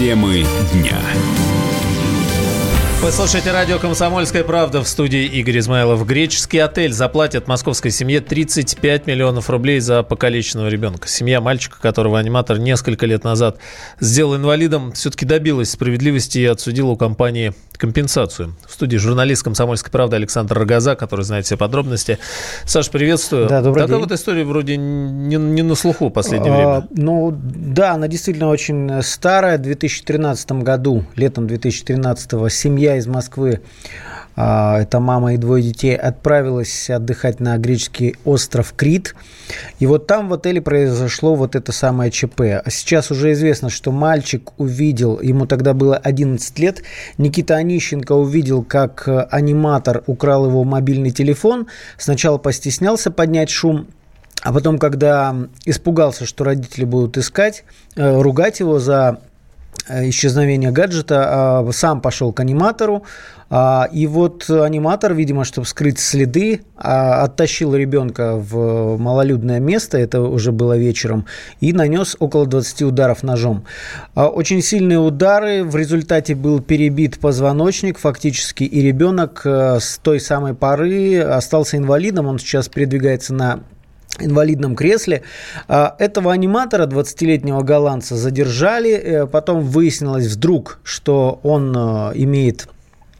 Темы дня. Вы слушаете радио «Комсомольская правда» в студии Игорь Измайлов. Греческий отель заплатит московской семье 35 миллионов рублей за покалеченного ребенка. Семья мальчика, которого аниматор несколько лет назад сделал инвалидом, все-таки добилась справедливости и отсудила у компании компенсацию. В студии журналист «Комсомольской правды» Александр Рогоза, который знает все подробности. Саш, приветствую. Да, добрый Такая день. вот история вроде не, не на слуху в последнее А, время. Ну, да, она действительно очень старая. В 2013 году, летом 2013 семья из Москвы, а, это мама и двое детей, отправилась отдыхать на греческий остров Крит. И вот там в отеле произошло вот это самое ЧП. А Сейчас уже известно, что мальчик увидел, ему тогда было 11 лет, Никита Онищенко увидел, как э, аниматор украл его мобильный телефон. Сначала постеснялся поднять шум, а потом, когда испугался, что родители будут искать, э, ругать его за э, исчезновение гаджета, а, сам пошел к аниматору. а, И вот аниматор, видимо, чтобы скрыть следы, а, оттащил ребенка в малолюдное место, это уже было вечером, и нанес около 20 ударов ножом. Очень сильные удары, в результате был перебит позвоночник фактически, и ребенок э, с той самой поры остался инвалидом, он сейчас передвигается на инвалидном кресле. А, Этого аниматора, 20-летнего голландца, задержали. Э, Потом выяснилось вдруг, что он э, имеет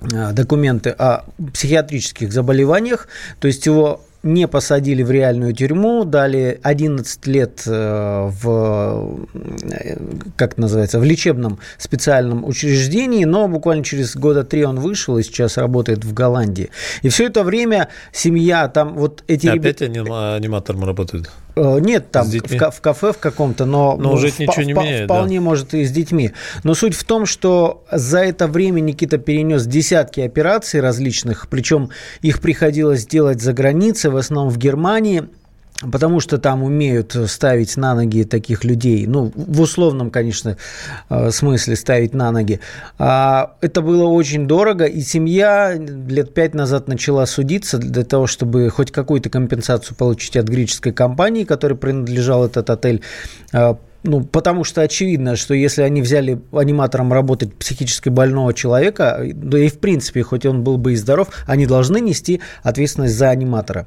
э, документы о психиатрических заболеваниях, то есть его не посадили в реальную тюрьму, дали 11 лет э, в, э, как называется, в лечебном специальном учреждении, но буквально через года три он вышел и сейчас работает в Голландии. И все это время семья, там вот эти Опять аним- аниматором работает. Э, Нет, там в, в кафе в каком-то, но, Но уже впа- ничего не впа- меняет, Вполне может и с детьми. Но суть в том, что за это время Никита перенес десятки операций различных, причем их приходилось делать за границей, в основном в Германии. Потому что там умеют ставить на ноги таких людей, ну, в условном, конечно, э, смысле ставить на ноги. А, Это было очень дорого, и семья лет пять назад начала судиться для того, чтобы хоть какую-то компенсацию получить от греческой компании, которой принадлежал этот отель. А, Ну, потому что очевидно, что если они взяли аниматором работать психически больного человека, да и в принципе, хоть он был бы и здоров, они должны нести ответственность за аниматора.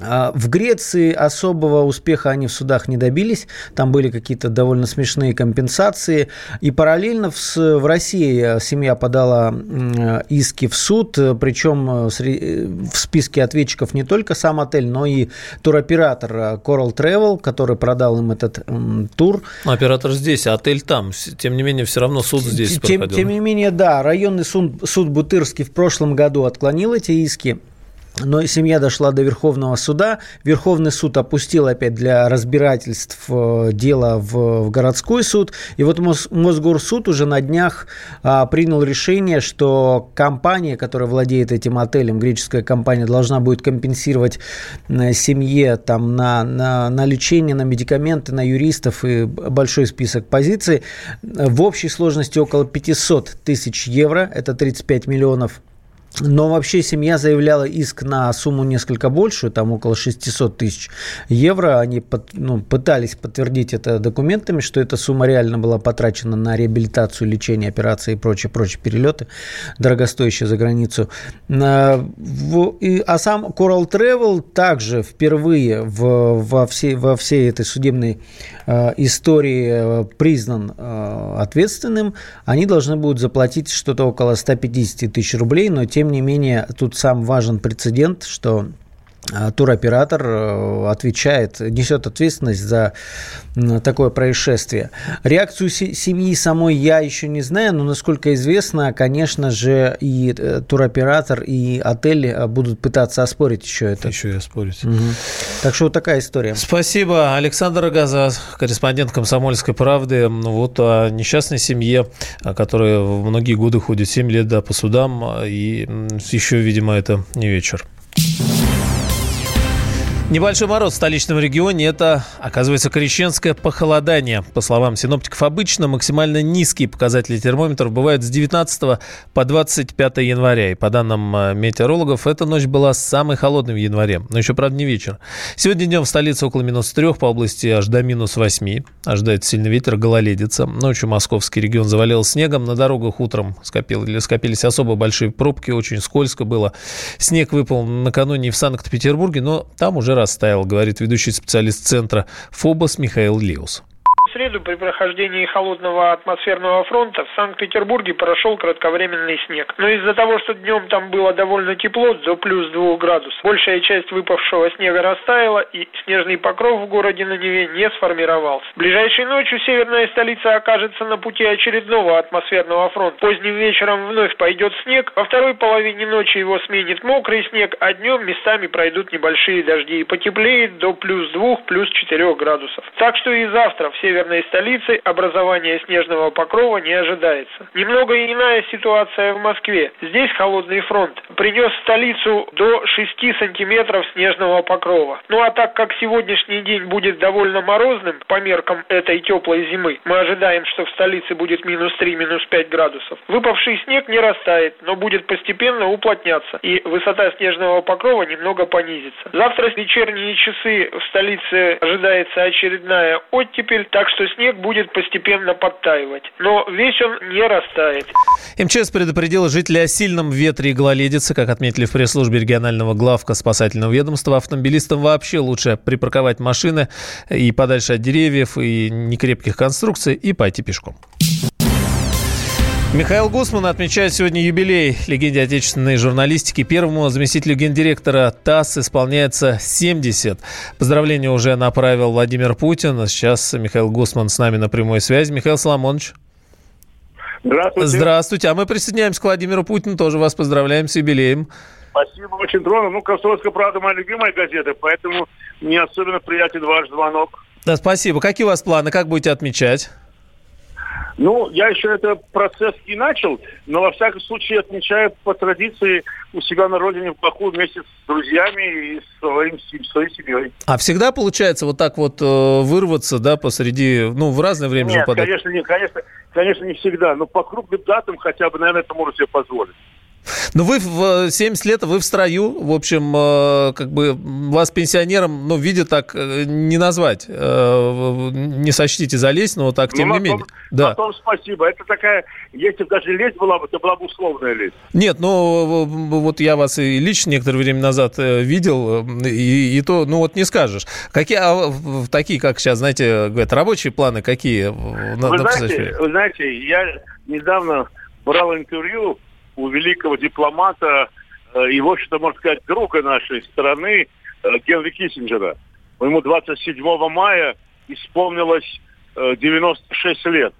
А В Греции особого успеха они в судах не добились. Там были какие-то довольно смешные компенсации. И параллельно в, России семья подала м, иски в суд. Причем э, э, в списке ответчиков не только сам отель, но и туроператор э, Coral Travel, который продал им этот тур. Оператор здесь, а отель там. Тем не менее, все равно суд здесь Тем, проходил. тем не менее, да, районный суд, суд Бутырский в прошлом году отклонил эти иски. Но семья дошла до Верховного суда. Верховный суд опустил опять для разбирательств э, дело в, в городской суд. И вот Мос- Мосгорсуд уже на днях а, принял решение, что компания, которая владеет этим отелем, греческая компания, должна будет компенсировать э, семье там, на, на, на лечение, на медикаменты, на юристов и большой список позиций. В общей сложности около 500 тысяч евро, это 35 миллионов но вообще семья заявляла иск на сумму несколько большую, там около 600 тысяч евро. Они под- ну, пытались подтвердить это документами, что эта сумма реально была потрачена на реабилитацию, лечение, операции и прочие, прочие перелеты, дорогостоящие за границу. А, а сам Coral Travel также впервые во, всей, во всей этой судебной истории э, признан э, ответственным. Они должны будут заплатить что-то около 150 тысяч рублей, но тем не менее тут сам важен прецедент, что туроператор э, отвечает, несет ответственность за такое происшествие. Реакцию се- семьи самой я еще не знаю, но, насколько известно, конечно же, и э, туроператор, и отель э, будут пытаться оспорить еще это. Еще и спорить. Мгм. Так что вот такая история. Спасибо. Александр Агаза, корреспондент «Комсомольской правды». Вот о несчастной семье, а, которая в многие годы ходит 7 лет да, по судам, а, и еще, видимо, это не вечер. Небольшой мороз в столичном регионе – это, оказывается, крещенское похолодание. По словам синоптиков, обычно максимально низкие показатели термометров бывают с 19 по 25 января. И по данным э, метеорологов, эта ночь была самой холодной в январе. Но еще, правда, не вечер. Сегодня днем в столице около минус 3, по области аж до минус 8. Ожидается сильный ветер, гололедица. Ночью московский регион завалил снегом. На дорогах утром скопились, скопились особо большие пробки, очень скользко было. Снег выпал накануне в Санкт-Петербурге, но там уже растаял, говорит ведущий специалист центра ФОБОС Михаил Лиус среду при прохождении холодного атмосферного фронта в Санкт-Петербурге прошел кратковременный снег. Но из-за того, что днем там было довольно тепло, до плюс 2 градусов, большая часть выпавшего снега растаяла и снежный покров в городе на Неве не сформировался. Ближайшей ночью северная столица окажется на пути очередного атмосферного фронта. Поздним вечером вновь пойдет снег, во второй половине ночи его сменит мокрый снег, а днем местами пройдут небольшие дожди и потеплеет до плюс 2, плюс 4 градусов. Так что и завтра в северной северной столицы образования снежного покрова не ожидается. Немного иная ситуация в Москве. Здесь холодный фронт принес в столицу до 6 сантиметров снежного покрова. Ну а так как сегодняшний день будет довольно морозным по меркам этой теплой зимы, мы ожидаем, что в столице будет минус 3, минус 5 градусов. Выпавший снег не растает, но будет постепенно уплотняться, и высота снежного покрова немного понизится. Завтра в вечерние часы в столице ожидается очередная оттепель, так что что снег будет постепенно подтаивать. Но весь он не растает. МЧС предупредила жителей о сильном ветре и гололедице. Как отметили в пресс-службе регионального главка спасательного ведомства, автомобилистам вообще лучше припарковать машины и подальше от деревьев и некрепких конструкций и пойти пешком. Михаил Гусман отмечает сегодня юбилей легенде отечественной журналистики. Первому заместителю гендиректора ТАСС исполняется 70. Поздравления уже направил Владимир Путин. Сейчас Михаил Гусман с нами на прямой связи. Михаил Соломонович. Здравствуйте. Здравствуйте. А мы присоединяемся к Владимиру Путину. Тоже вас поздравляем с юбилеем. Спасибо, очень тронно. Ну, «Комсомольская правда» моя любимая газета, поэтому мне особенно приятен ваш звонок. Да, спасибо. Какие у вас планы? Как будете отмечать? Ну, я еще этот процесс и начал, но во всяком случае отмечаю по традиции у себя на родине в Баку вместе с друзьями и своим, своей семьей. А всегда получается вот так вот э, вырваться, да, посреди, ну, в разное время Нет, же конечно, не, конечно, конечно, не всегда, но по крупным датам хотя бы, наверное, это можно себе позволить. Ну, вы в 70 лет, вы в строю, в общем, э, как бы вас пенсионером, ну, видя так, э, не назвать. Э, не сочтите за лезть, но так, тем ну, не менее. Да. На том спасибо. Это такая, если даже лезть была бы, это была бы условная лезть. Нет, ну, вот я вас и лично некоторое время назад видел, и, и то, ну, вот не скажешь. Какие, а, такие, как сейчас, знаете, говорят, рабочие планы какие? Вы, знаете, вы знаете, я недавно брал интервью у великого дипломата э, и, в общем-то, можно сказать, друга нашей страны э, Генри Киссинджера. Ему 27 мая исполнилось 96 э, лет.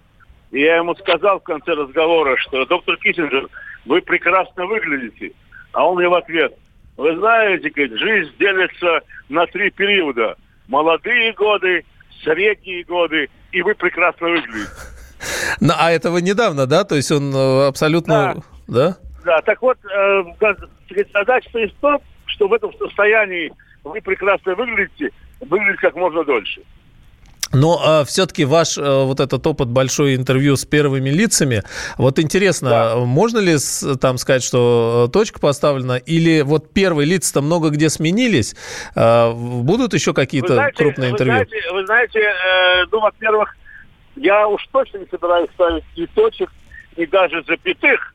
И я ему сказал в конце разговора, что доктор Киссинджер, вы прекрасно выглядите. А он мне в ответ, вы знаете, говорит, жизнь делится на три периода. Молодые годы, средние годы, и вы прекрасно выглядите. Ну, а этого недавно, да? То есть он абсолютно... Да да? Да, так вот, э, задача стоит в том, что в этом состоянии вы прекрасно выглядите, выглядите как можно дольше. Но э, все-таки ваш э, вот этот опыт большой интервью с первыми лицами, вот интересно, да. можно ли с, там сказать, что э, точка поставлена, или вот первые лица-то много где сменились, э, будут еще какие-то знаете, крупные интервью? Вы знаете, вы знаете э, ну, во-первых, я уж точно не собираюсь ставить ни точек, ни даже запятых,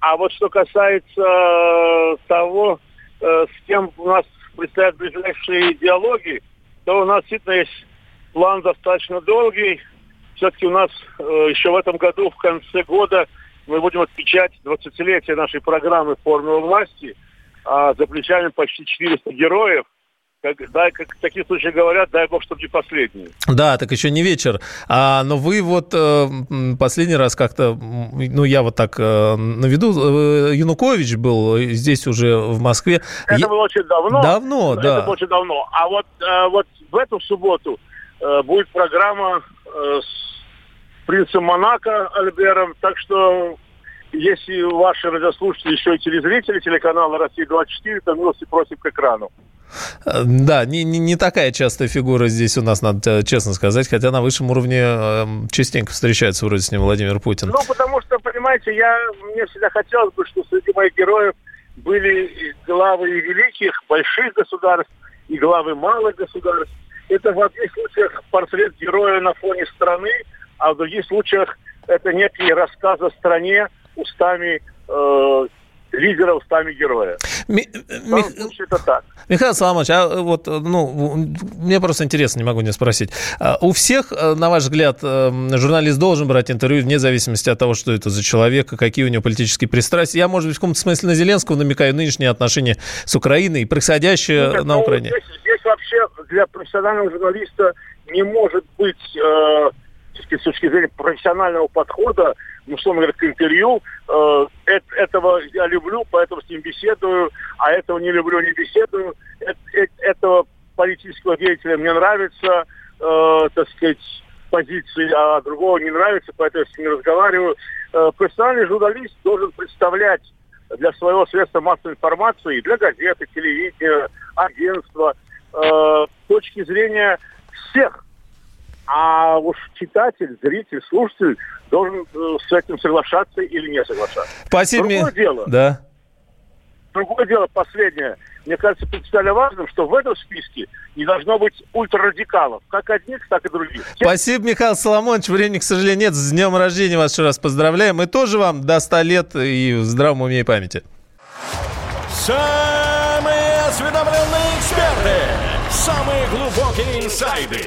а вот что касается э, того, э, с кем у нас предстоят ближайшие диалоги, то у нас действительно есть план достаточно долгий. Все-таки у нас э, еще в этом году, в конце года, мы будем отмечать 20-летие нашей программы «Формула власти», а за плечами почти 400 героев – как, да, как в таких случаях говорят, дай бог, чтобы не последний. Да, так еще не вечер. А, но вы вот э, последний раз как-то, ну, я вот так э, наведу, э, Янукович был здесь уже в Москве. Это я... было очень давно. Давно, это да. Это было очень давно. А вот, э, вот в эту субботу э, будет программа э, с принцем Монако Альбером, так что если ваши радиослушатели еще и телезрители телеканала «Россия-24», то милости просим к экрану. Да, не, не, не такая частая фигура здесь у нас, надо честно сказать, хотя на высшем уровне эм, частенько встречается вроде с ним Владимир Путин. Ну, потому что, понимаете, я, мне всегда хотелось бы, что среди моих героев были главы и великих, больших государств, и главы малых государств. Это в одних случаях портрет героя на фоне страны, а в других случаях это некий рассказ о стране устами э, лидера устами героя. Ми- Мих... это так. Михаил Соломонович, а вот, ну, мне просто интересно, не могу не спросить. А у всех, э, на ваш взгляд, э, журналист должен брать интервью вне зависимости от того, что это за человек, какие у него политические пристрастия? Я, может быть, в каком-то смысле на Зеленского намекаю, нынешние отношения с Украиной и происходящее Нет, на ну, Украине. Здесь, здесь вообще для профессионального журналиста не может быть, э, с точки зрения профессионального подхода, ну, условно говоря, к интервью. Э, этого я люблю, поэтому с ним беседую, а этого не люблю, не беседую. Э, э, этого политического деятеля мне нравится, э, так сказать, позиции, а другого не нравится, поэтому я с ним разговариваю. Э, профессиональный журналист должен представлять для своего средства массовой информации, для газеты, телевидения, агентства, э, точки зрения всех а уж читатель, зритель, слушатель должен э, с этим соглашаться или не соглашаться. Спасибо. Другое дело. Да. Другое дело, последнее. Мне кажется, принципиально важным, что в этом списке не должно быть ультрарадикалов. Как одних, так и других. Спасибо, Михаил Соломонович. Времени, к сожалению, нет. С днем рождения вас еще раз поздравляем. И тоже вам до 100 лет и в здравом уме и памяти. Самые осведомленные эксперты. Самые глубокие инсайды